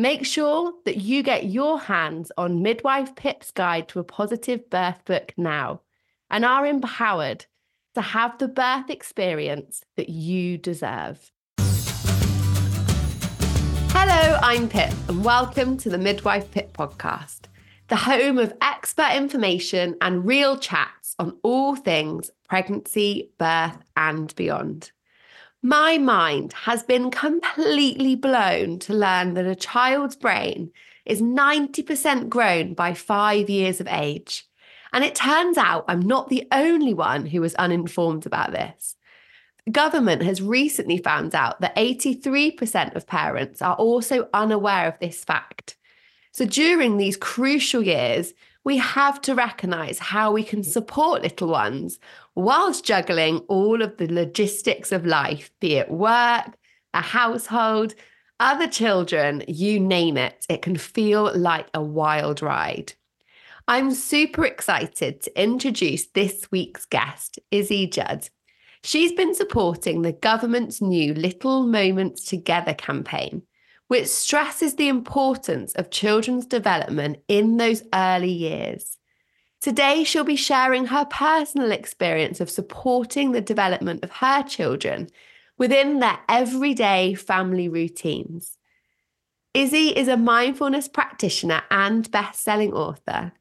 Make sure that you get your hands on Midwife Pip's Guide to a Positive Birth book now and are empowered to have the birth experience that you deserve. Hello, I'm Pip, and welcome to the Midwife Pip podcast, the home of expert information and real chats on all things pregnancy, birth, and beyond. My mind has been completely blown to learn that a child's brain is 90% grown by five years of age. And it turns out I'm not the only one who was uninformed about this. The government has recently found out that 83% of parents are also unaware of this fact. So during these crucial years, we have to recognize how we can support little ones whilst juggling all of the logistics of life, be it work, a household, other children, you name it. It can feel like a wild ride. I'm super excited to introduce this week's guest, Izzy Judd. She's been supporting the government's new Little Moments Together campaign, which stresses the importance of children's development in those early years. Today, she'll be sharing her personal experience of supporting the development of her children within their everyday family routines. Izzy is a mindfulness practitioner and best-selling author.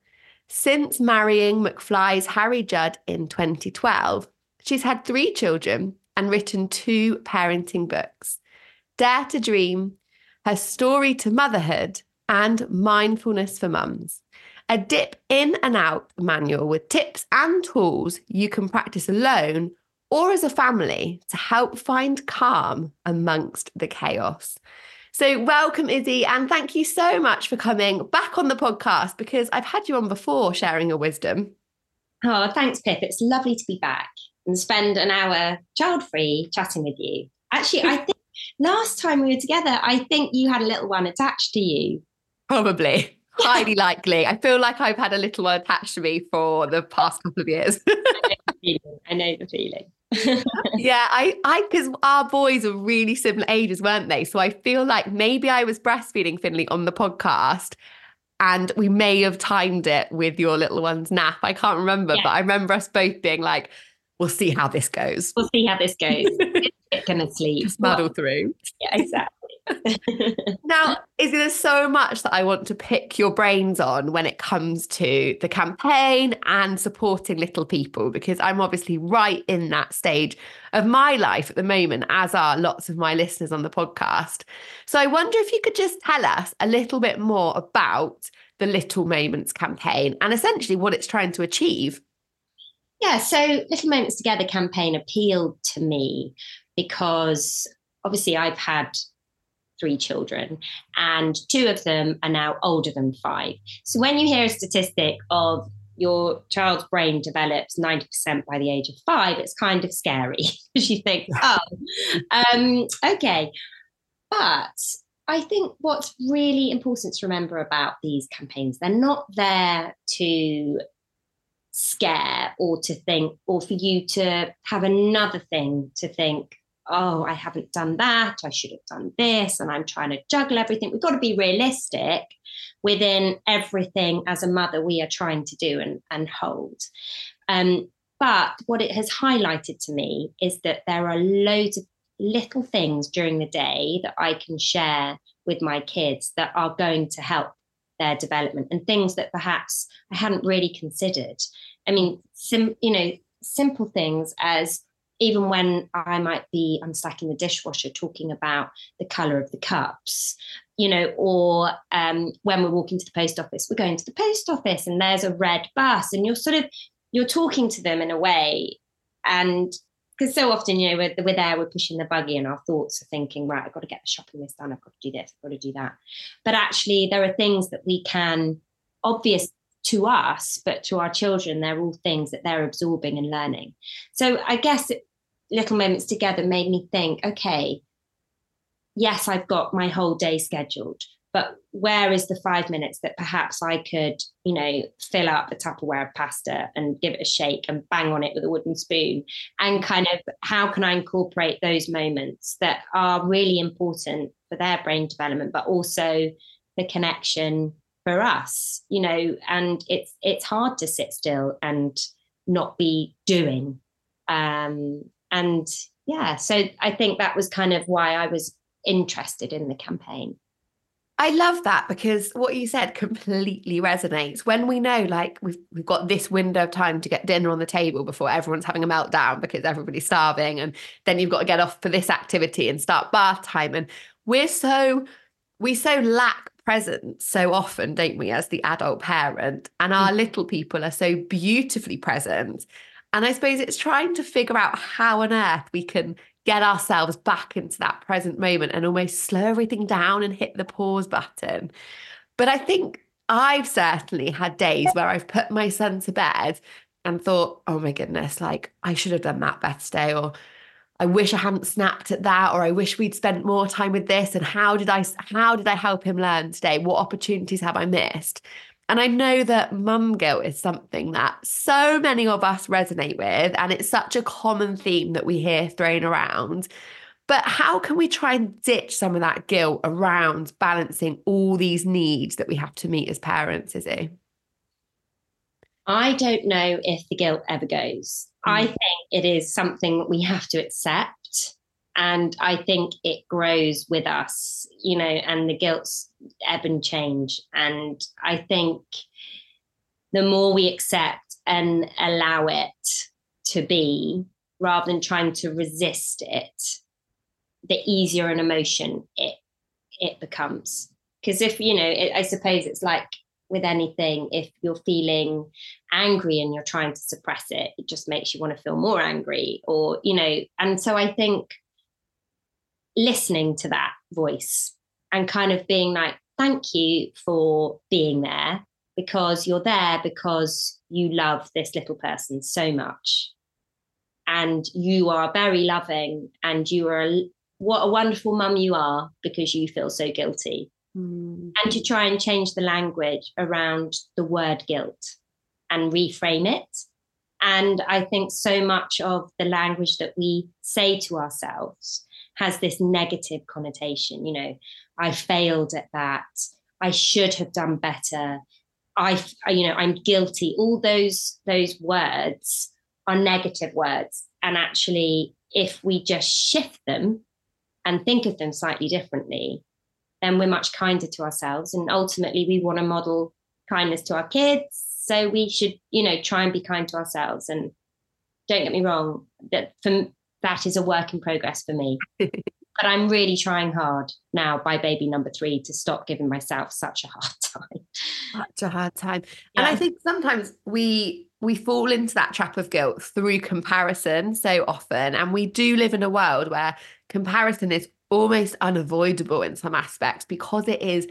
Since marrying McFly's Harry Judd in 2012, she's had three children and written two parenting books Dare to Dream, Her Story to Motherhood, and Mindfulness for Mums a dip in and out manual with tips and tools you can practice alone or as a family to help find calm amongst the chaos. So, welcome, Izzy, and thank you so much for coming back on the podcast because I've had you on before sharing your wisdom. Oh, thanks, Pip. It's lovely to be back and spend an hour child free chatting with you. Actually, I think last time we were together, I think you had a little one attached to you. Probably highly likely. I feel like I've had a little one attached to me for the past couple of years. I know the feeling. yeah, I, I, because our boys are really similar ages, weren't they? So I feel like maybe I was breastfeeding Finley on the podcast, and we may have timed it with your little one's nap. I can't remember, yeah. but I remember us both being like, "We'll see how this goes. We'll see how this goes. it's gonna sleep. Just muddle through." Yeah, exactly now, is there so much that I want to pick your brains on when it comes to the campaign and supporting little people? Because I'm obviously right in that stage of my life at the moment, as are lots of my listeners on the podcast. So I wonder if you could just tell us a little bit more about the Little Moments campaign and essentially what it's trying to achieve. Yeah, so Little Moments Together campaign appealed to me because obviously I've had three children, and two of them are now older than five. So when you hear a statistic of your child's brain develops 90% by the age of five, it's kind of scary because you think, oh, um, okay. But I think what's really important to remember about these campaigns, they're not there to scare or to think, or for you to have another thing to think, oh, I haven't done that, I should have done this, and I'm trying to juggle everything. We've got to be realistic within everything as a mother we are trying to do and, and hold. Um, but what it has highlighted to me is that there are loads of little things during the day that I can share with my kids that are going to help their development and things that perhaps I hadn't really considered. I mean, sim, you know, simple things as even when I might be unstacking the dishwasher, talking about the color of the cups, you know, or um, when we're walking to the post office, we're going to the post office and there's a red bus, and you're sort of you're talking to them in a way, and because so often, you know, we're, we're there, we're pushing the buggy, and our thoughts are thinking, right, I've got to get the shopping list done, I've got to do this, I've got to do that. But actually, there are things that we can obvious to us, but to our children, they're all things that they're absorbing and learning. So I guess little moments together made me think, okay, yes, I've got my whole day scheduled, but where is the five minutes that perhaps I could, you know, fill up a Tupperware of pasta and give it a shake and bang on it with a wooden spoon? And kind of how can I incorporate those moments that are really important for their brain development, but also the connection for us, you know, and it's it's hard to sit still and not be doing. Um, and yeah, so I think that was kind of why I was interested in the campaign. I love that because what you said completely resonates. When we know, like, we've, we've got this window of time to get dinner on the table before everyone's having a meltdown because everybody's starving, and then you've got to get off for this activity and start bath time. And we're so, we so lack presence so often, don't we, as the adult parent? And our mm. little people are so beautifully present. And I suppose it's trying to figure out how on earth we can get ourselves back into that present moment and almost slow everything down and hit the pause button. But I think I've certainly had days where I've put my son to bed and thought, oh my goodness, like I should have done that better today, or I wish I hadn't snapped at that, or I wish we'd spent more time with this. And how did I how did I help him learn today? What opportunities have I missed? And I know that mum guilt is something that so many of us resonate with, and it's such a common theme that we hear thrown around. But how can we try and ditch some of that guilt around balancing all these needs that we have to meet as parents, Izzy? I don't know if the guilt ever goes. Mm. I think it is something we have to accept and i think it grows with us you know and the guilt's ebb and change. And i think the more we accept and allow it to be rather than trying to resist it the easier an emotion it it becomes. Because if you know it, i suppose it's like with anything if you're feeling angry and you're trying to suppress it it just makes you want to feel more angry or you know and so i think listening to that voice and kind of being like, thank you for being there because you're there because you love this little person so much. And you are very loving and you are what a wonderful mum you are because you feel so guilty. Mm. And to try and change the language around the word guilt and reframe it. And I think so much of the language that we say to ourselves has this negative connotation. You know, I failed at that. I should have done better. I, you know, I'm guilty. All those those words are negative words, and actually, if we just shift them and think of them slightly differently, then we're much kinder to ourselves. And ultimately, we want to model kindness to our kids. So we should, you know, try and be kind to ourselves. And don't get me wrong, that for that is a work in progress for me. but I'm really trying hard now by baby number three to stop giving myself such a hard time. Such a hard time. Yeah. And I think sometimes we we fall into that trap of guilt through comparison so often. And we do live in a world where comparison is almost unavoidable in some aspects because it is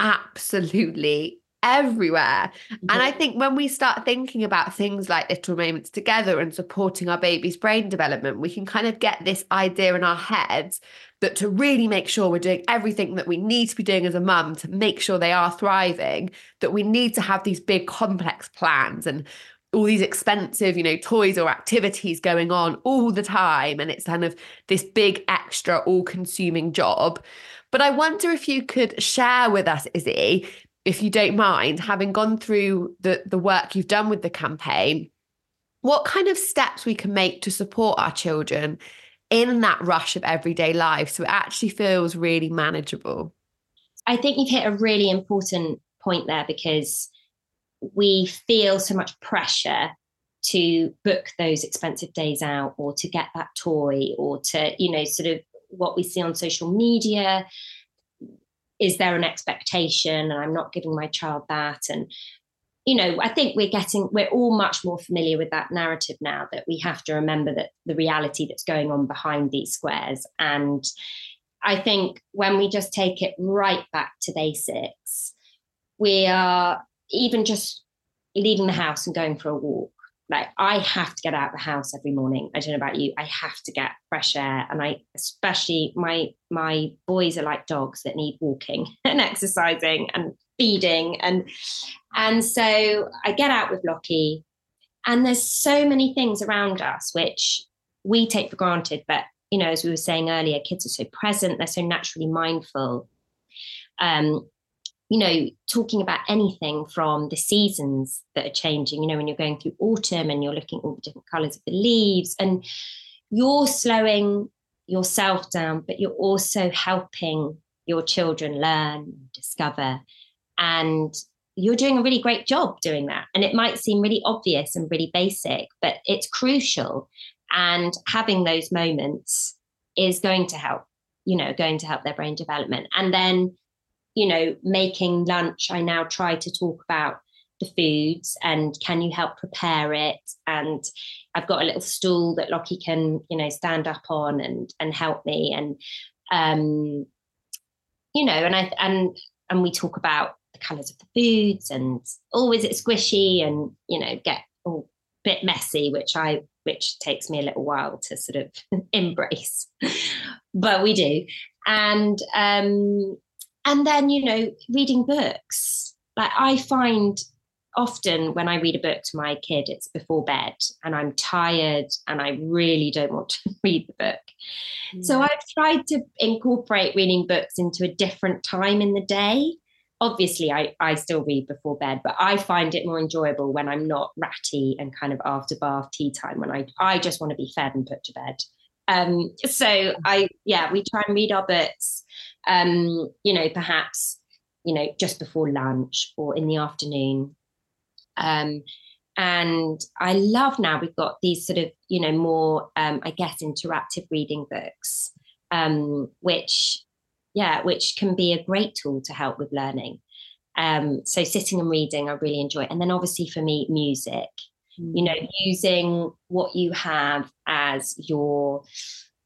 absolutely everywhere. And I think when we start thinking about things like little moments together and supporting our baby's brain development, we can kind of get this idea in our heads that to really make sure we're doing everything that we need to be doing as a mum to make sure they are thriving, that we need to have these big complex plans and all these expensive, you know, toys or activities going on all the time. And it's kind of this big, extra, all consuming job. But I wonder if you could share with us, Izzy, if you don't mind, having gone through the, the work you've done with the campaign, what kind of steps we can make to support our children in that rush of everyday life so it actually feels really manageable? I think you've hit a really important point there because we feel so much pressure to book those expensive days out or to get that toy or to, you know, sort of what we see on social media. Is there an expectation? And I'm not giving my child that. And, you know, I think we're getting, we're all much more familiar with that narrative now that we have to remember that the reality that's going on behind these squares. And I think when we just take it right back to basics, we are even just leaving the house and going for a walk like I have to get out of the house every morning. I don't know about you. I have to get fresh air, and I especially my my boys are like dogs that need walking and exercising and feeding, and and so I get out with Lockie, and there's so many things around us which we take for granted, but you know, as we were saying earlier, kids are so present, they're so naturally mindful. Um, you know, talking about anything from the seasons that are changing, you know, when you're going through autumn and you're looking at all the different colors of the leaves and you're slowing yourself down, but you're also helping your children learn, discover. And you're doing a really great job doing that. And it might seem really obvious and really basic, but it's crucial. And having those moments is going to help, you know, going to help their brain development. And then you know, making lunch, I now try to talk about the foods and can you help prepare it? And I've got a little stool that Lockie can, you know, stand up on and and help me. And um, you know, and I and and we talk about the colours of the foods and oh, is it squishy? And you know, get a bit messy, which I which takes me a little while to sort of embrace, but we do. And um, and then you know reading books. Like i find often when i read a book to my kid it's before bed and i'm tired and i really don't want to read the book. Mm. so i've tried to incorporate reading books into a different time in the day. Obviously I, I still read before bed but i find it more enjoyable when i'm not ratty and kind of after bath tea time when i i just want to be fed and put to bed. Um so i yeah we try and read our books um, you know, perhaps, you know, just before lunch or in the afternoon. Um, and I love now we've got these sort of, you know, more, um, I guess, interactive reading books, um, which, yeah, which can be a great tool to help with learning. Um, so sitting and reading, I really enjoy. And then obviously for me, music. Mm. You know, using what you have as your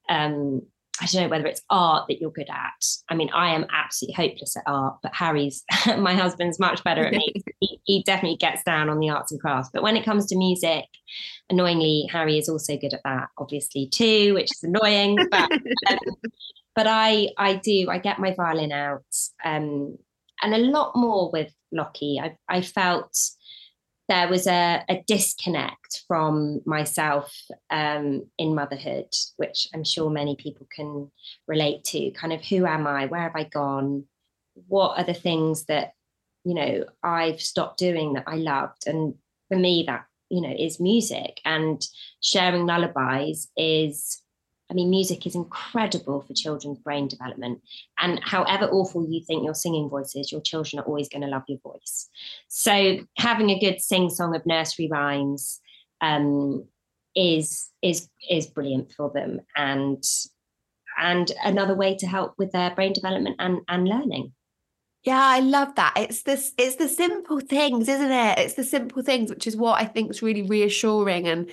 um, I don't know whether it's art that you're good at. I mean, I am absolutely hopeless at art, but Harry's, my husband's much better at me. he, he, definitely gets down on the arts and crafts. But when it comes to music, annoyingly, Harry is also good at that, obviously, too, which is annoying. But, um, but I, I do, I get my violin out. Um, and a lot more with Lockie. I, I felt there was a, a disconnect from myself um, in motherhood, which I'm sure many people can relate to. Kind of who am I? Where have I gone? What are the things that, you know, I've stopped doing that I loved? And for me, that, you know, is music and sharing lullabies is I mean, music is incredible for children's brain development. And however awful you think your singing voice is, your children are always going to love your voice. So having a good sing song of nursery rhymes um, is is is brilliant for them, and and another way to help with their brain development and and learning. Yeah, I love that. It's this it's the simple things, isn't it? It's the simple things, which is what I think is really reassuring and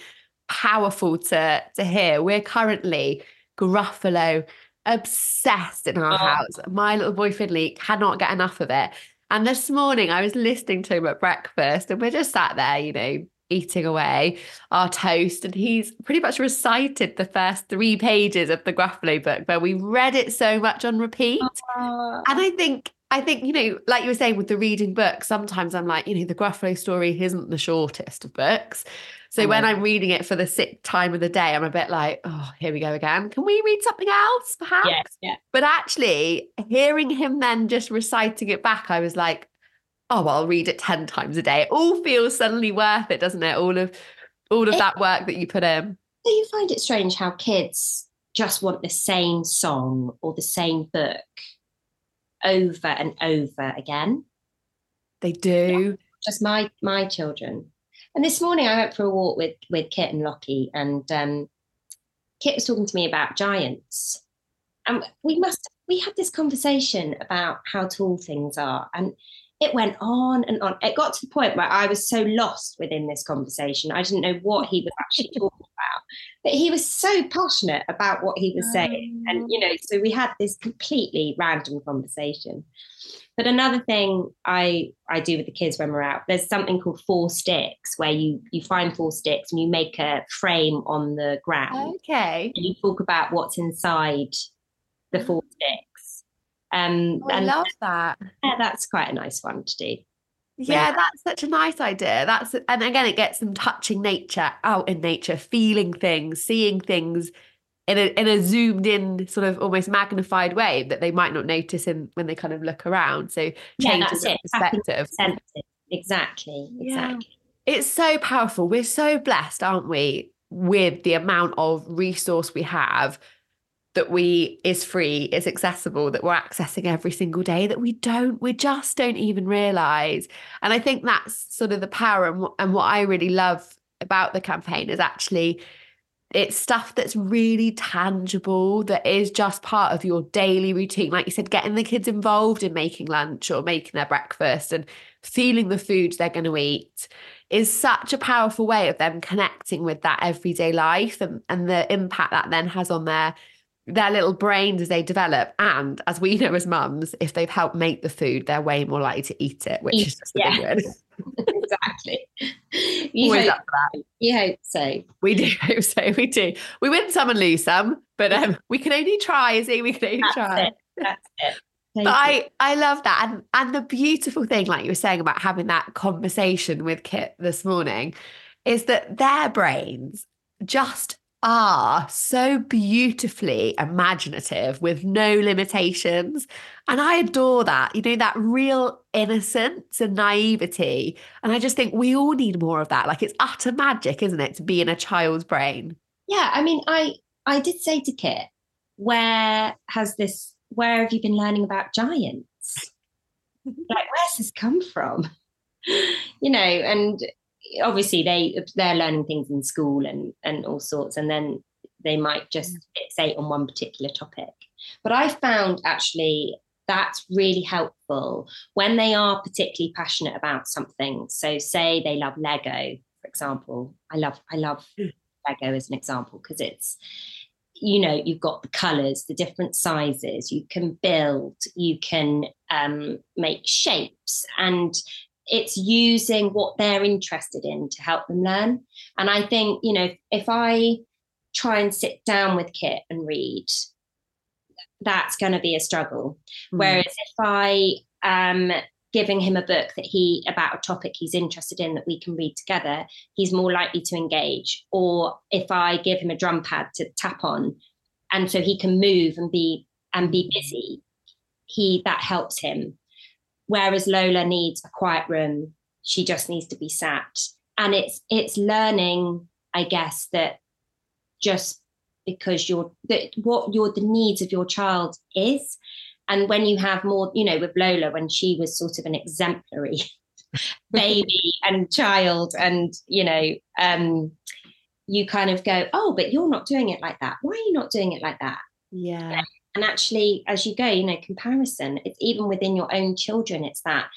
powerful to to hear. We're currently Gruffalo obsessed in our oh. house. My little boy Finley cannot get enough of it. And this morning I was listening to him at breakfast and we're just sat there, you know, eating away our toast. And he's pretty much recited the first three pages of the Gruffalo book, but we read it so much on repeat. And I think I think, you know, like you were saying with the reading books, sometimes I'm like, you know, the Gruffalo story isn't the shortest of books. So when I'm reading it for the sixth time of the day, I'm a bit like, oh, here we go again. Can we read something else, perhaps? Yes, yeah. But actually, hearing him then just reciting it back, I was like, oh, well, I'll read it 10 times a day. It all feels suddenly worth it, doesn't it? All of all of it, that work that you put in. Do you find it strange how kids just want the same song or the same book over and over again? They do. Yeah, just my my children. And this morning I went for a walk with with Kit and Lockie, and um, Kit was talking to me about giants. And we must we had this conversation about how tall things are. And it went on and on. It got to the point where I was so lost within this conversation. I didn't know what he was actually talking about. But he was so passionate about what he was saying. And, oh. you know, so we had this completely random conversation. But another thing I I do with the kids when we're out, there's something called four sticks where you you find four sticks and you make a frame on the ground. Okay. And you talk about what's inside four sticks. Um, oh, I love that. Yeah, that's quite a nice one to do. Yeah, yeah, that's such a nice idea. That's and again, it gets them touching nature, out in nature, feeling things, seeing things in a in a zoomed in, sort of almost magnified way that they might not notice in when they kind of look around. So changes yeah, perspective. Exactly. Exactly. Yeah. It's so powerful. We're so blessed, aren't we, with the amount of resource we have that we is free, is accessible, that we're accessing every single day that we don't, we just don't even realize. And I think that's sort of the power and, and what I really love about the campaign is actually it's stuff that's really tangible that is just part of your daily routine like you said getting the kids involved in making lunch or making their breakfast and feeling the foods they're going to eat is such a powerful way of them connecting with that everyday life and, and the impact that then has on their their little brains as they develop. And as we know as mums, if they've helped make the food, they're way more likely to eat it, which eat, is just yeah. exactly. You Always hope, up for that. You hope so. We do hope so. We do. We win some and lose some, but um, we can only try, see, we can only That's try. It. That's it. but I, I love that. And and the beautiful thing, like you were saying about having that conversation with Kit this morning, is that their brains just are so beautifully imaginative with no limitations. And I adore that, you know, that real innocence and naivety. And I just think we all need more of that. Like it's utter magic, isn't it, to be in a child's brain? Yeah. I mean, I I did say to Kit, where has this, where have you been learning about giants? like, where's this come from? you know, and obviously they they're learning things in school and and all sorts and then they might just mm. fixate on one particular topic but i found actually that's really helpful when they are particularly passionate about something so say they love lego for example i love i love mm. lego as an example because it's you know you've got the colors the different sizes you can build you can um, make shapes and it's using what they're interested in to help them learn. And I think, you know, if I try and sit down with Kit and read, that's going to be a struggle. Mm. Whereas if I am giving him a book that he about a topic he's interested in that we can read together, he's more likely to engage. Or if I give him a drum pad to tap on, and so he can move and be and be busy, he that helps him. Whereas Lola needs a quiet room. She just needs to be sat. And it's it's learning, I guess, that just because you're that what your the needs of your child is. And when you have more, you know, with Lola, when she was sort of an exemplary baby and child, and you know, um, you kind of go, oh, but you're not doing it like that. Why are you not doing it like that? Yeah. And actually, as you go, you know, comparison, it's even within your own children, it's that,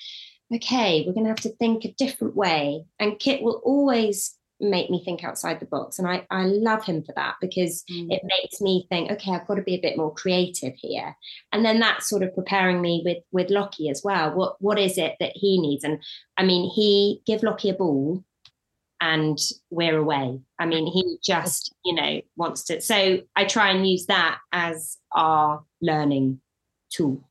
okay, we're going to have to think a different way. And Kit will always make me think outside the box. And I, I love him for that because mm. it makes me think, okay, I've got to be a bit more creative here. And then that's sort of preparing me with with Lockie as well. What what is it that he needs? And I mean, he give Lockie a ball and we're away. I mean, he just, you know, wants to. So I try and use that as our learning tool.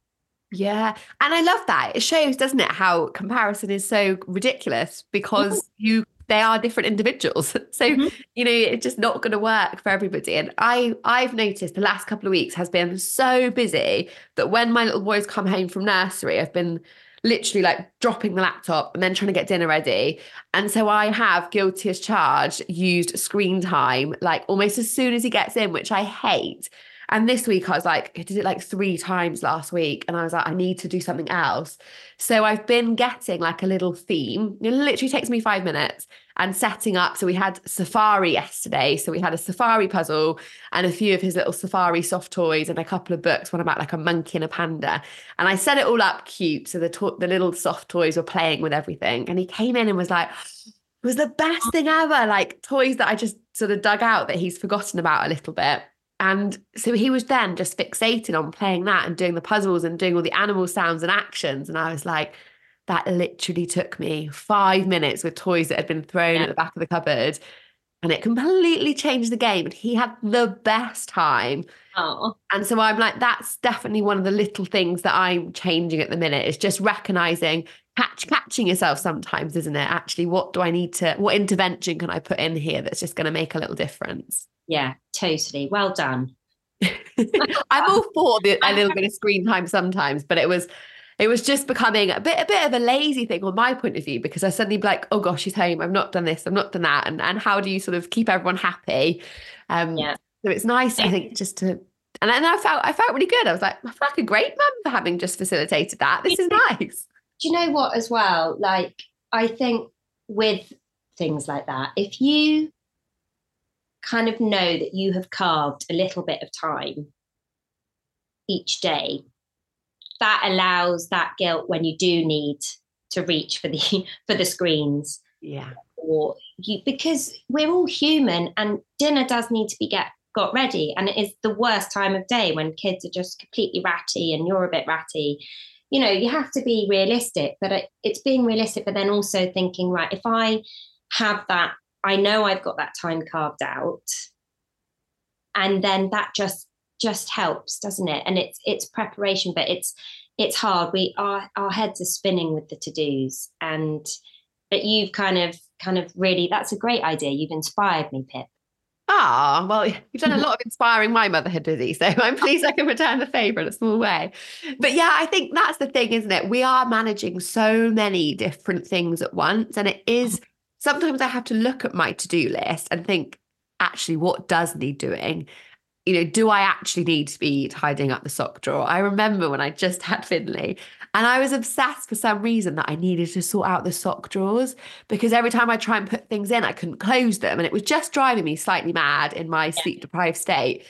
Yeah. And I love that. It shows, doesn't it, how comparison is so ridiculous because you they are different individuals. So, mm-hmm. you know, it's just not going to work for everybody. And I I've noticed the last couple of weeks has been so busy that when my little boys come home from nursery, I've been literally like dropping the laptop and then trying to get dinner ready. And so I have guilty as charged used screen time like almost as soon as he gets in, which I hate. And this week I was like, I did it like three times last week. And I was like, I need to do something else. So I've been getting like a little theme. It literally takes me five minutes and setting up. So we had safari yesterday. So we had a safari puzzle and a few of his little safari soft toys and a couple of books, one about like a monkey and a panda. And I set it all up cute. So the, to- the little soft toys were playing with everything. And he came in and was like, it was the best thing ever. Like toys that I just sort of dug out that he's forgotten about a little bit. And so he was then just fixated on playing that and doing the puzzles and doing all the animal sounds and actions. And I was like, that literally took me five minutes with toys that had been thrown yeah. at the back of the cupboard. And it completely changed the game. And he had the best time. Oh. And so I'm like, that's definitely one of the little things that I'm changing at the minute. Is just recognizing, catch, catching yourself sometimes, isn't it? Actually, what do I need to, what intervention can I put in here that's just going to make a little difference? Yeah, totally. Well done. I'm all for the, a little bit of screen time sometimes, but it was it was just becoming a bit a bit of a lazy thing on my point of view because I suddenly be like, oh gosh, she's home. I've not done this. I've not done that. And and how do you sort of keep everyone happy? Um, yeah. So it's nice, I think, just to and then I felt I felt really good. I was like, I feel like a great mum for having just facilitated that. This is nice. Do you know what? As well, like I think with things like that, if you kind of know that you have carved a little bit of time each day that allows that guilt when you do need to reach for the for the screens. Yeah. Or you because we're all human and dinner does need to be get got ready. And it is the worst time of day when kids are just completely ratty and you're a bit ratty. You know you have to be realistic but it, it's being realistic but then also thinking right if i have that I know I've got that time carved out. And then that just just helps, doesn't it? And it's it's preparation, but it's it's hard. We our our heads are spinning with the to-dos. And but you've kind of kind of really that's a great idea. You've inspired me, Pip. Ah, well, you've done a lot of inspiring my motherhood, Izzy. So I'm pleased I can return the favour in a small way. But yeah, I think that's the thing, isn't it? We are managing so many different things at once. And it is sometimes I have to look at my to do list and think, actually, what does need doing? You know, do I actually need to be tidying up the sock drawer? I remember when I just had Finley and I was obsessed for some reason that I needed to sort out the sock drawers because every time I try and put things in, I couldn't close them. And it was just driving me slightly mad in my sleep deprived state.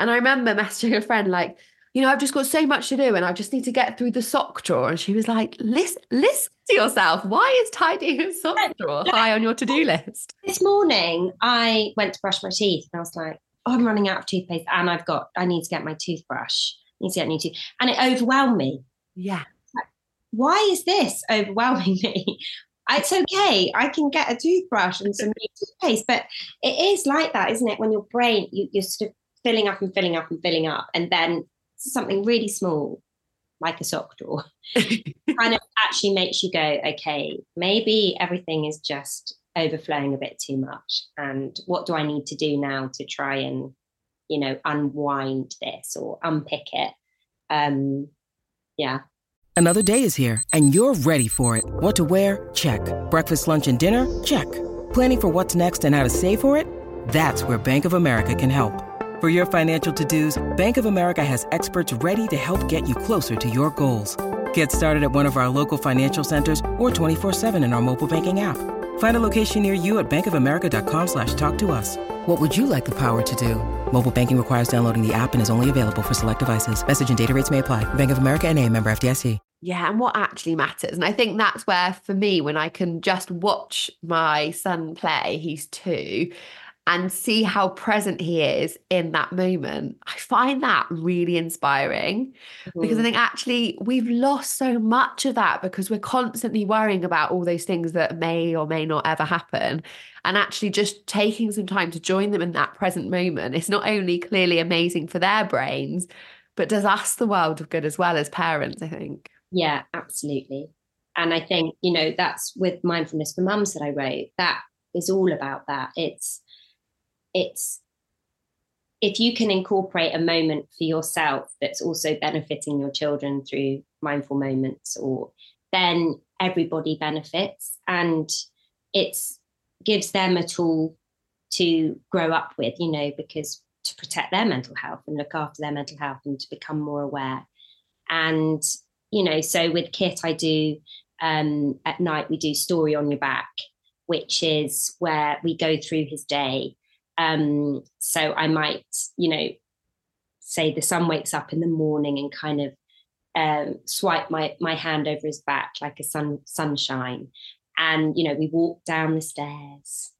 And I remember messaging a friend like, you know, I've just got so much to do and I just need to get through the sock drawer. And she was like, listen, listen to yourself. Why is tidying a sock drawer high on your to do list? This morning, I went to brush my teeth and I was like, oh, I'm running out of toothpaste and I've got, I need to get my toothbrush. I need to get new tooth. And it overwhelmed me. Yeah. Why is this overwhelming me? It's okay. I can get a toothbrush and some new toothpaste, but it is like that, isn't it? When your brain, you, you're sort of filling up and filling up and filling up, and then something really small, like a sock drawer, kind of actually makes you go, okay, maybe everything is just overflowing a bit too much. And what do I need to do now to try and, you know, unwind this or unpick it? Um, yeah. Another day is here and you're ready for it. What to wear? Check. Breakfast, lunch, and dinner? Check. Planning for what's next and how to save for it? That's where Bank of America can help. For your financial to-dos, Bank of America has experts ready to help get you closer to your goals. Get started at one of our local financial centers or 24-7 in our mobile banking app. Find a location near you at bankofamerica.com slash talk to us. What would you like the power to do? Mobile banking requires downloading the app and is only available for select devices. Message and data rates may apply. Bank of America and a member FDIC. Yeah, and what actually matters. And I think that's where, for me, when I can just watch my son play, he's two, and see how present he is in that moment. I find that really inspiring mm-hmm. because I mm-hmm. think actually we've lost so much of that because we're constantly worrying about all those things that may or may not ever happen. And actually, just taking some time to join them in that present moment is not only clearly amazing for their brains, but does us the world of good as well as parents, I think. Yeah, absolutely. And I think, you know, that's with Mindfulness for Mums that I wrote. That is all about that. It's it's if you can incorporate a moment for yourself that's also benefiting your children through mindful moments or then everybody benefits and it's gives them a tool to grow up with you know because to protect their mental health and look after their mental health and to become more aware. And, you know, so with Kit, I do um, at night, we do Story on Your Back, which is where we go through his day. Um, so I might, you know, say the sun wakes up in the morning and kind of um, swipe my my hand over his back like a sun sunshine, and you know we walk down the stairs,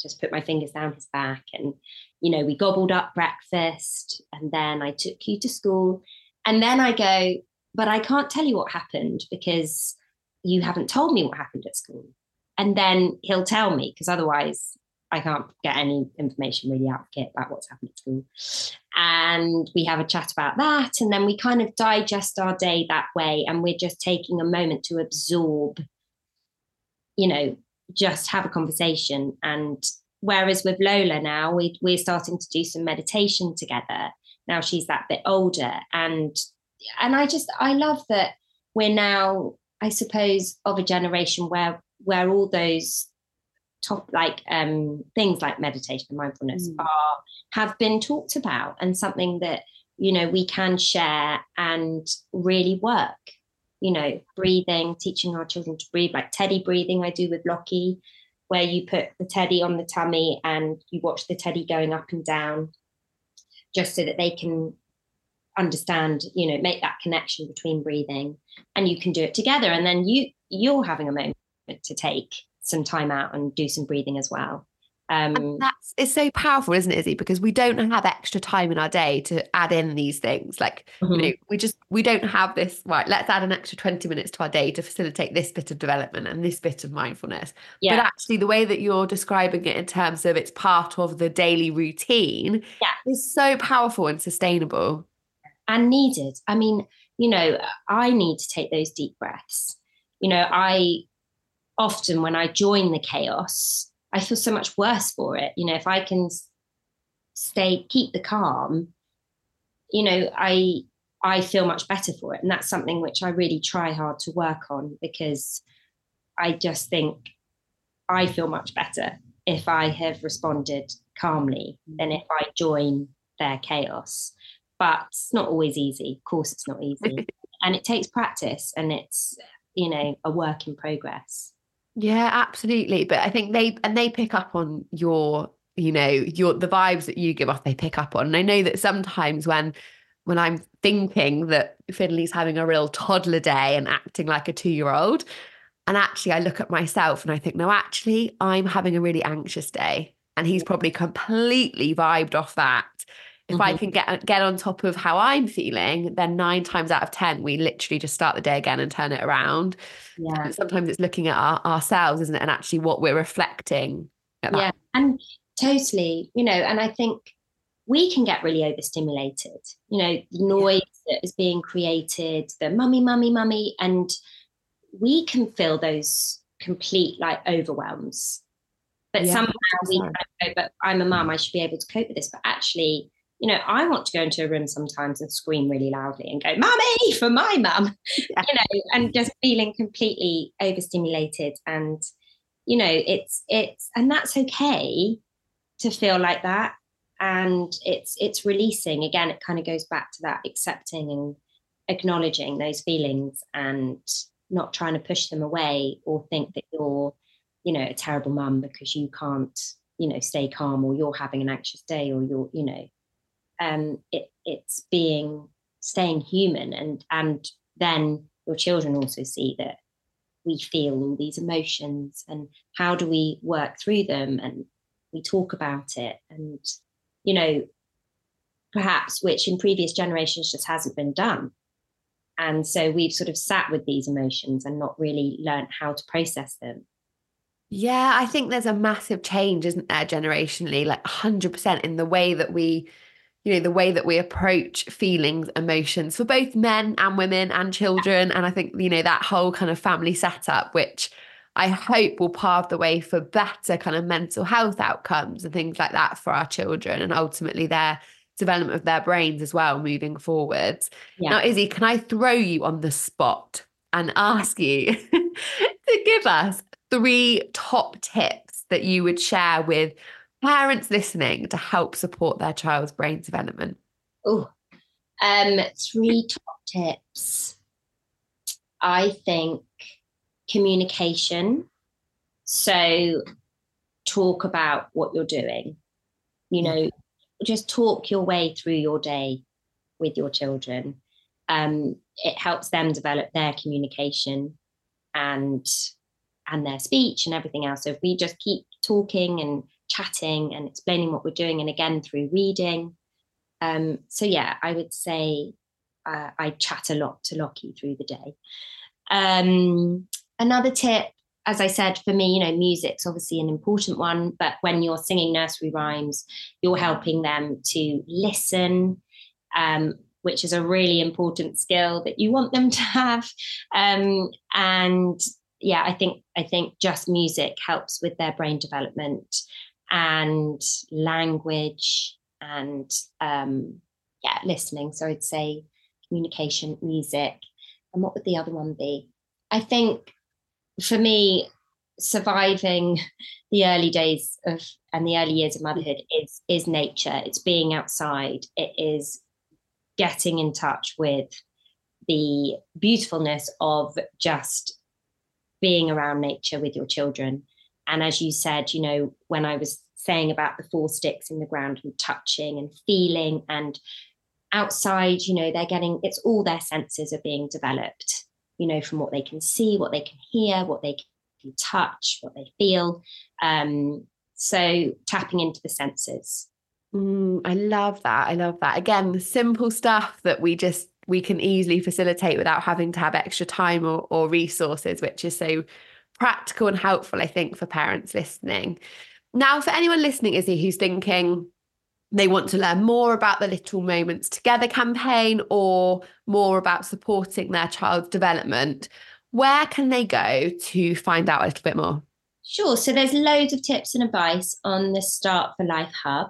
just put my fingers down his back, and you know we gobbled up breakfast, and then I took you to school, and then I go, but I can't tell you what happened because you haven't told me what happened at school, and then he'll tell me because otherwise I can't get any information really out of Kit about what's happened at school. And we have a chat about that. And then we kind of digest our day that way. And we're just taking a moment to absorb, you know, just have a conversation. And whereas with Lola now, we, we're starting to do some meditation together. Now she's that bit older. And and I just I love that we're now, I suppose, of a generation where where all those top like um, things like meditation and mindfulness mm. are have been talked about and something that you know we can share and really work you know breathing teaching our children to breathe like teddy breathing i do with lockie where you put the teddy on the tummy and you watch the teddy going up and down just so that they can understand you know make that connection between breathing and you can do it together and then you you're having a moment to take some time out and do some breathing as well. Um, that's it's so powerful, isn't it, Izzy? Because we don't have extra time in our day to add in these things. Like mm-hmm. you know, we just we don't have this. Right, let's add an extra twenty minutes to our day to facilitate this bit of development and this bit of mindfulness. Yeah. But actually, the way that you're describing it in terms of it's part of the daily routine, yeah. is so powerful and sustainable and needed. I mean, you know, I need to take those deep breaths. You know, I often when I join the chaos, I feel so much worse for it. You know, if I can stay, keep the calm, you know, I I feel much better for it. And that's something which I really try hard to work on because I just think I feel much better if I have responded calmly mm. than if I join their chaos. But it's not always easy. Of course, it's not easy. and it takes practice and it's, you know, a work in progress. Yeah, absolutely. But I think they and they pick up on your, you know, your the vibes that you give off, they pick up on. And I know that sometimes when when I'm thinking that Finley's having a real toddler day and acting like a two-year-old, and actually I look at myself and I think, no, actually, I'm having a really anxious day. And he's probably completely vibed off that. If mm-hmm. I can get get on top of how I'm feeling, then nine times out of ten, we literally just start the day again and turn it around. Yeah. sometimes it's looking at our, ourselves, isn't it? And actually what we're reflecting. Yeah. And totally, you know, and I think we can get really overstimulated. You know, the noise yeah. that is being created, the mummy, mummy, mummy, and we can feel those complete like overwhelms. But yeah, somehow we kind of go, but I'm a mum, I should be able to cope with this. But actually, you know, I want to go into a room sometimes and scream really loudly and go, Mummy, for my mum, yeah. you know, and just feeling completely overstimulated. And, you know, it's, it's, and that's okay to feel like that. And it's, it's releasing. Again, it kind of goes back to that accepting and acknowledging those feelings and not trying to push them away or think that you're, you know, a terrible mum because you can't, you know, stay calm or you're having an anxious day or you're, you know, um, it, it's being staying human and and then your children also see that we feel all these emotions and how do we work through them and we talk about it and you know perhaps which in previous generations just hasn't been done. And so we've sort of sat with these emotions and not really learned how to process them. Yeah i think there's a massive change isn't there generationally like 100% in the way that we you know the way that we approach feelings emotions for both men and women and children and i think you know that whole kind of family setup which i hope will pave the way for better kind of mental health outcomes and things like that for our children and ultimately their development of their brains as well moving forwards yeah. now izzy can i throw you on the spot and ask you to give us three top tips that you would share with parents listening to help support their child's brain development? Oh, um, three top tips. I think communication. So, talk about what you're doing. You know, just talk your way through your day with your children. Um, it helps them develop their communication and and their speech and everything else. So if we just keep talking and chatting and explaining what we're doing, and again through reading. Um, so yeah, I would say uh, I chat a lot to Lockie through the day. Um, another tip, as I said, for me, you know, music's obviously an important one, but when you're singing nursery rhymes, you're helping them to listen, um, which is a really important skill that you want them to have. Um, and yeah, I think I think just music helps with their brain development and language and um, yeah, listening. So I'd say communication, music, and what would the other one be? I think for me, surviving the early days of and the early years of motherhood is is nature. It's being outside. It is getting in touch with the beautifulness of just being around nature with your children. And as you said, you know, when I was saying about the four sticks in the ground and touching and feeling and outside, you know, they're getting it's all their senses are being developed, you know, from what they can see, what they can hear, what they can touch, what they feel. Um, so tapping into the senses. Mm, I love that. I love that. Again, the simple stuff that we just we can easily facilitate without having to have extra time or, or resources, which is so practical and helpful, I think, for parents listening. Now, for anyone listening, Izzy, who's thinking they want to learn more about the Little Moments Together campaign or more about supporting their child's development, where can they go to find out a little bit more? Sure. So there's loads of tips and advice on the Start for Life Hub.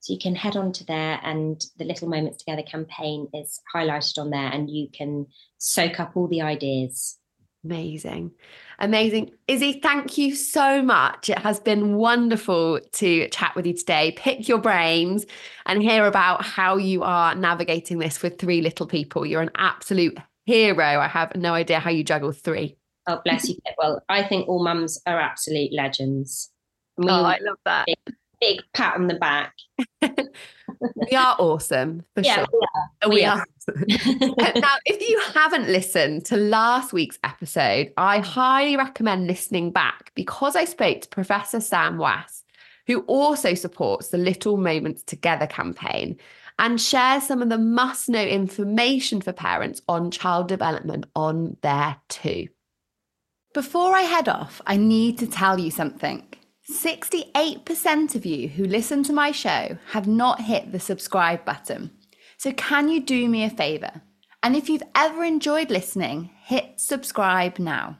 So you can head on to there, and the Little Moments Together campaign is highlighted on there, and you can soak up all the ideas. Amazing. Amazing. Izzy, thank you so much. It has been wonderful to chat with you today, pick your brains, and hear about how you are navigating this with three little people. You're an absolute hero. I have no idea how you juggle three. Oh, bless you. Well, I think all mums are absolute legends. We oh, I love that. Big, big pat on the back. we are awesome for yeah, sure. We are. Oh, we, we are. Uh, now, if you haven't listened to last week's episode, I highly recommend listening back because I spoke to Professor Sam Wass, who also supports the Little Moments Together campaign and shares some of the must know information for parents on child development on there too. Before I head off, I need to tell you something. 68% of you who listen to my show have not hit the subscribe button. So, can you do me a favour? And if you've ever enjoyed listening, hit subscribe now.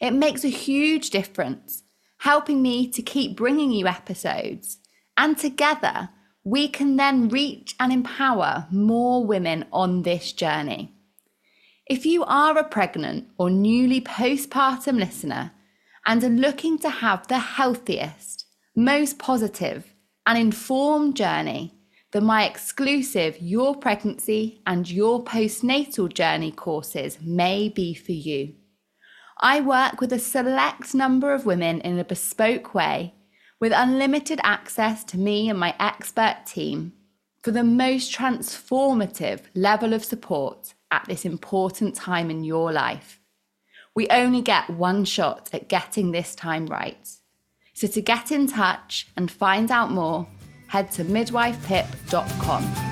It makes a huge difference, helping me to keep bringing you episodes. And together, we can then reach and empower more women on this journey. If you are a pregnant or newly postpartum listener, and are looking to have the healthiest, most positive, and informed journey, then my exclusive Your Pregnancy and Your Postnatal Journey courses may be for you. I work with a select number of women in a bespoke way with unlimited access to me and my expert team for the most transformative level of support at this important time in your life. We only get one shot at getting this time right. So to get in touch and find out more, head to midwifepip.com.